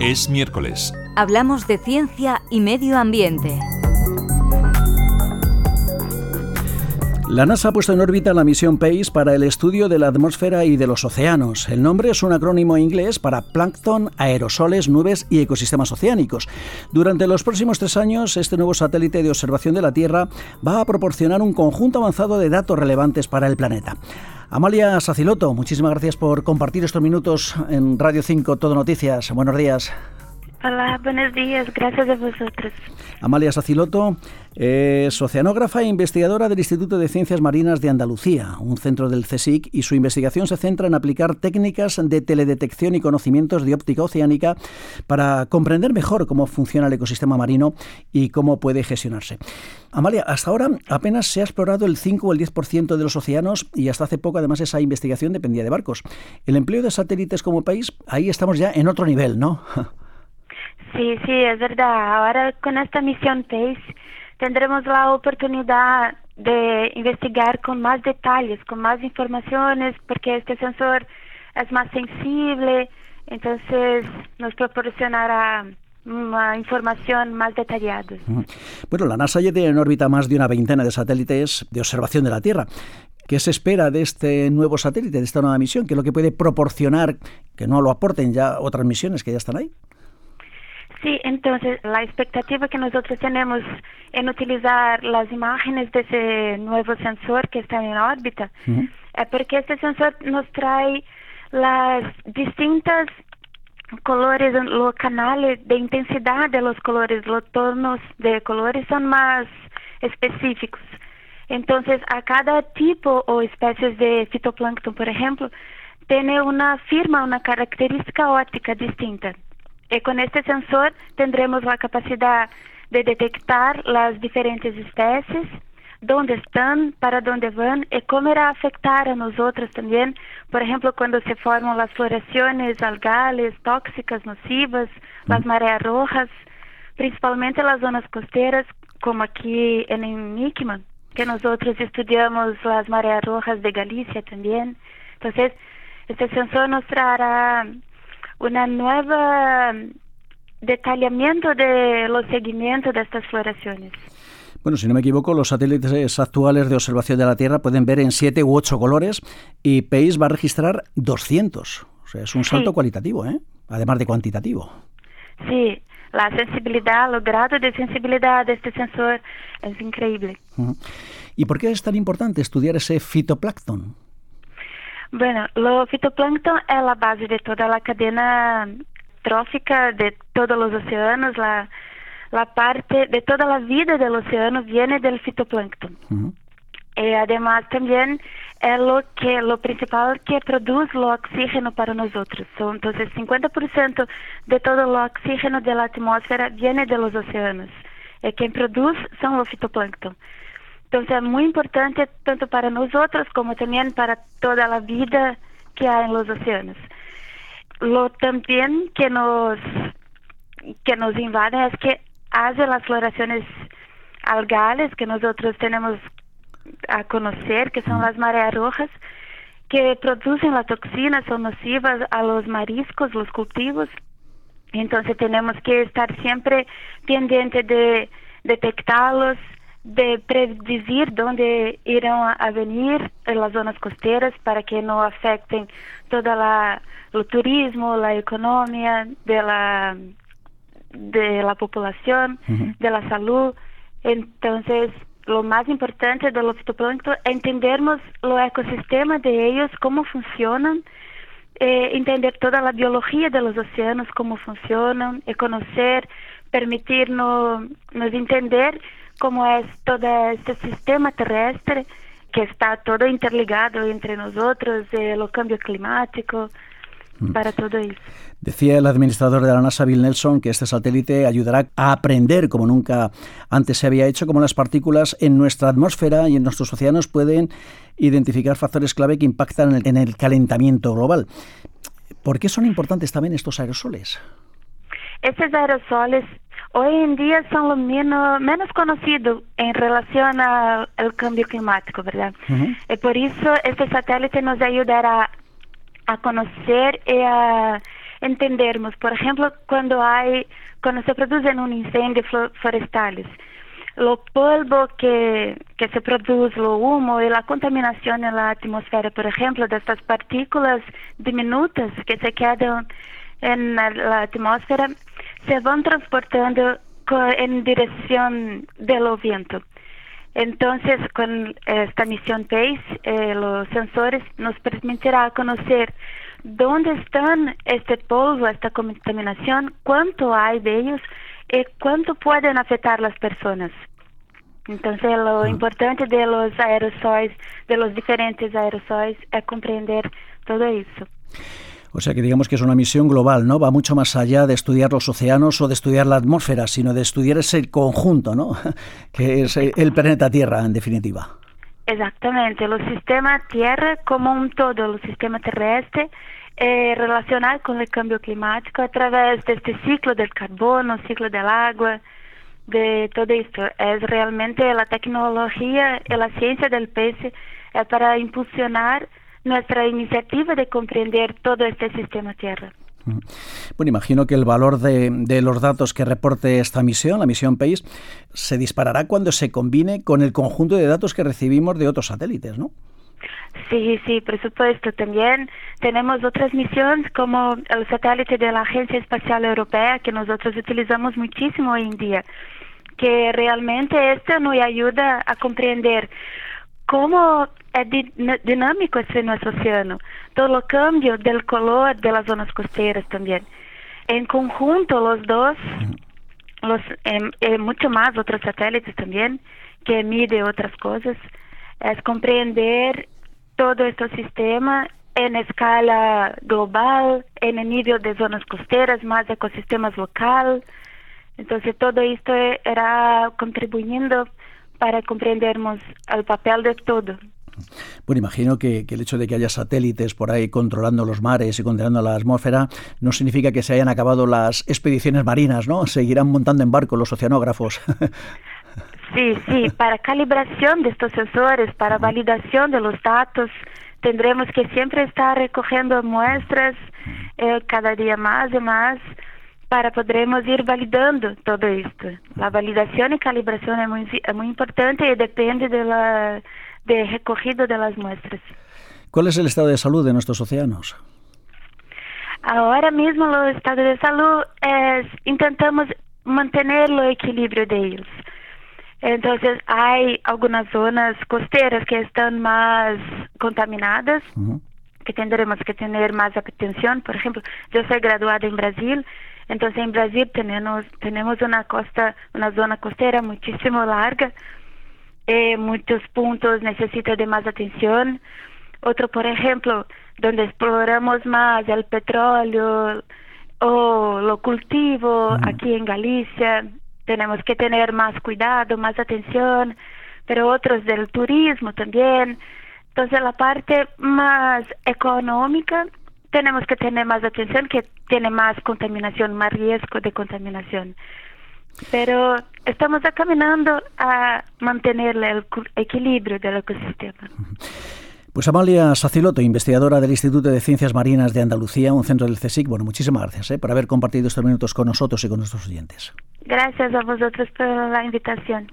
Es miércoles. Hablamos de ciencia y medio ambiente. La NASA ha puesto en órbita la misión PACE para el estudio de la atmósfera y de los océanos. El nombre es un acrónimo inglés para plancton, aerosoles, nubes y ecosistemas oceánicos. Durante los próximos tres años, este nuevo satélite de observación de la Tierra va a proporcionar un conjunto avanzado de datos relevantes para el planeta. Amalia Saciloto, muchísimas gracias por compartir estos minutos en Radio 5 Todo Noticias. Buenos días. Hola, buenos días, gracias a vosotros. Amalia Saciloto es oceanógrafa e investigadora del Instituto de Ciencias Marinas de Andalucía, un centro del CSIC, y su investigación se centra en aplicar técnicas de teledetección y conocimientos de óptica oceánica para comprender mejor cómo funciona el ecosistema marino y cómo puede gestionarse. Amalia, hasta ahora apenas se ha explorado el 5 o el 10% de los océanos y hasta hace poco además esa investigación dependía de barcos. El empleo de satélites como país, ahí estamos ya en otro nivel, ¿no? Sí, sí, es verdad. Ahora con esta misión PACE tendremos la oportunidad de investigar con más detalles, con más informaciones, porque este sensor es más sensible, entonces nos proporcionará una información más detallada. Bueno, la NASA ya tiene en órbita más de una veintena de satélites de observación de la Tierra. ¿Qué se espera de este nuevo satélite, de esta nueva misión? ¿Qué es lo que puede proporcionar que no lo aporten ya otras misiones que ya están ahí? Sí, entonces la expectativa que nosotros tenemos en utilizar las imágenes de ese nuevo sensor que está en órbita es porque este sensor nos trae las distintas colores, los canales de intensidad de los colores, los tonos de colores son más específicos. Entonces, a cada tipo o especies de fitoplancton, por ejemplo, tiene una firma, una característica óptica distinta. Y con este sensor tendremos la capacidad de detectar las diferentes especies, dónde están, para dónde van y cómo irá a afectar a nosotros también. Por ejemplo, cuando se forman las floraciones algales tóxicas, nocivas, las mareas rojas, principalmente las zonas costeras, como aquí en Enigma, que nosotros estudiamos las mareas rojas de Galicia también. Entonces, este sensor nos una nueva detallamiento de los seguimientos de estas floraciones. Bueno, si no me equivoco, los satélites actuales de observación de la Tierra pueden ver en siete u ocho colores y PACE va a registrar 200. O sea, es un salto cualitativo, ¿eh? además de cuantitativo. Sí, la sensibilidad, el grado de sensibilidad de este sensor es increíble. ¿Y por qué es tan importante estudiar ese fitoplancton? Bueno, lo fitoplancton es la base de toda la cadena trófica de todos los océanos, la, la parte de toda la vida del océano viene del fitoplancton. Y además también es lo que lo principal que produce el oxígeno para nosotros. entonces 50% de todo el oxígeno de la atmósfera viene de los océanos. Y quien produce son los fitoplancton. Entonces es muy importante tanto para nosotros como también para toda la vida que hay en los océanos. Lo también que nos que nos invade es que hace las floraciones algales que nosotros tenemos a conocer, que son las mareas rojas, que producen las toxinas, son nocivas a los mariscos, los cultivos. Entonces tenemos que estar siempre pendiente de detectarlos, de predecir dónde irán a venir en las zonas costeras para que no afecten toda la el turismo, la economía de la de la población, de la salud. Entonces, lo más importante de los fitoplancton es entendernos el ecosistema de ellos, cómo funcionan, eh, entender toda la biología de los océanos, cómo funcionan, y conocer, permitirnos nos entender cómo es todo este sistema terrestre que está todo interligado entre nosotros, el cambio climático, para todo eso. Decía el administrador de la NASA, Bill Nelson, que este satélite ayudará a aprender como nunca antes se había hecho, cómo las partículas en nuestra atmósfera y en nuestros océanos pueden identificar factores clave que impactan en el, calentamiento global. ¿Por qué son importantes también estos aerosoles? Estos aerosoles hoy en día son lo menos, menos conocidos en relación al cambio climático, ¿verdad? Y por eso este satélite nos ayudará a conocer y a entendermos, por ejemplo, cuando hay, cuando se producen un incendio forestales, lo polvo que, que se produce, lo humo y la contaminación en la atmósfera, por ejemplo, de estas partículas diminutas que se quedan en la atmósfera, se van transportando en dirección del viento. Entonces, con esta misión PACE, eh, los sensores nos permitirá conocer dónde están este polvo, esta contaminación, cuánto hay de ellos y cuánto pueden afectar las personas. Entonces, lo importante de los aerosoles, de los diferentes aerosoles, es comprender todo eso. O sea que digamos que es una misión global, ¿no? Va mucho más allá de estudiar los océanos o de estudiar la atmósfera, sino de estudiar ese conjunto, ¿no? que es el planeta Tierra, en definitiva. Exactamente, los sistemas Tierra como un todo, los sistemas terrestres, eh, relacionar con el cambio climático a través de este ciclo del carbono, ciclo del agua, de todo esto. Es realmente la tecnología y la ciencia del pez eh, para impulsionar nuestra iniciativa de comprender todo este sistema Tierra. Bueno, imagino que el valor de, de, los datos que reporte esta misión, la misión PACE, se disparará cuando se combine con el conjunto de datos que recibimos de otros satélites, ¿no? Sí, sí, por supuesto. También tenemos otras misiones como el satélite de la Agencia Espacial Europea que nosotros utilizamos muchísimo hoy en día, que realmente esto nos ayuda a comprender cómo es dinámico este nuestro océano, todo el cambio del color de las zonas costeras también. En conjunto los dos, los eh, mucho más otros satélites también que mide otras cosas, es comprender todo este sistema en escala global, en el nivel de zonas costeras, más ecosistemas local. Entonces todo esto era contribuyendo para comprendermos el papel de todo. Bueno, imagino que, el hecho de que haya satélites por ahí controlando los mares y controlando la atmósfera no significa que se hayan acabado las expediciones marinas, ¿no? Seguirán montando en barco los oceanógrafos. Sí, sí, para calibración de estos sensores, para validación de los datos, tendremos que siempre estar recogiendo muestras eh, cada día más y más para podermos ir validando todo esto. La validación y calibración es muy, es muy importante y depende de la de recogido de las muestras. ¿Cuál es el estado de salud de nuestros océanos? Ahora mismo el estado de salud es intentamos mantener el equilibrio de ellos. Entonces hay algunas zonas costeras que están más contaminadas, que tendremos que tener más atención. Por ejemplo, yo soy graduada en Brasil, entonces en Brasil tenemos tenemos una costa, una zona costera muchísimo larga eh, muchos puntos necesitan de más atención. Otro, por ejemplo, donde exploramos más el petróleo o lo cultivo aquí en Galicia, tenemos que tener más cuidado, más atención, pero otros del turismo también. Entonces la parte más económica tenemos que tener más atención, que tiene más contaminación, más riesgo de contaminación pero estamos caminando a mantener el equilibrio del ecosistema. Pues Amalia Saciloto, investigadora del Instituto de Ciencias Marinas de Andalucía, un centro del CSIC. Bueno, muchísimas gracias ¿eh? por haber compartido estos minutos con nosotros y con nuestros oyentes. Gracias a vosotros por la invitación.